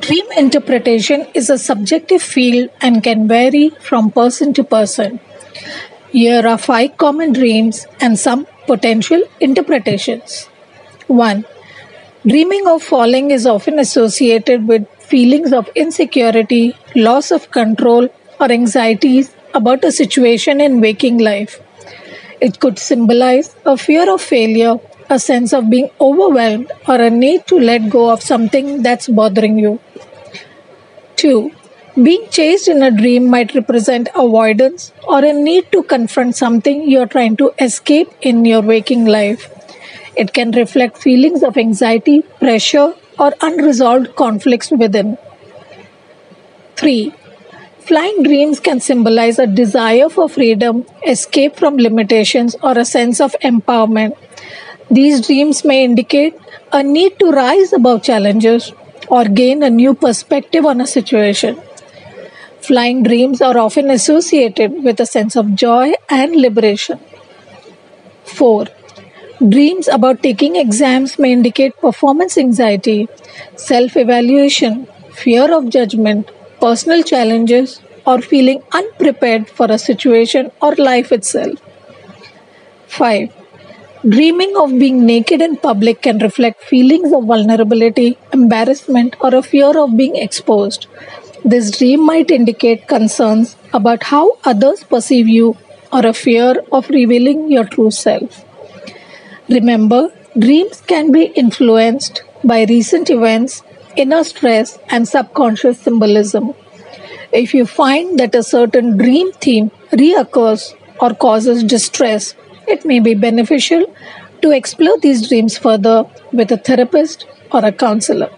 Dream interpretation is a subjective field and can vary from person to person. Here are five common dreams and some potential interpretations. 1. Dreaming of falling is often associated with feelings of insecurity, loss of control, or anxieties about a situation in waking life. It could symbolize a fear of failure a sense of being overwhelmed, or a need to let go of something that's bothering you. 2. Being chased in a dream might represent avoidance or a need to confront something you're trying to escape in your waking life. It can reflect feelings of anxiety, pressure, or unresolved conflicts within. 3. Flying dreams can symbolize a desire for freedom, escape from limitations, or a sense of empowerment. These dreams may indicate a need to rise above challenges or gain a new perspective on a situation. Flying dreams are often associated with a sense of joy and liberation. 4. Dreams about taking exams may indicate performance anxiety, self evaluation, fear of judgment, personal challenges, or feeling unprepared for a situation or life itself. 5. Dreaming of being naked in public can reflect feelings of vulnerability, embarrassment, or a fear of being exposed. This dream might indicate concerns about how others perceive you or a fear of revealing your true self. Remember, dreams can be influenced by recent events, inner stress, and subconscious symbolism. If you find that a certain dream theme reoccurs or causes distress, it may be beneficial to explore these dreams further with a therapist or a counselor.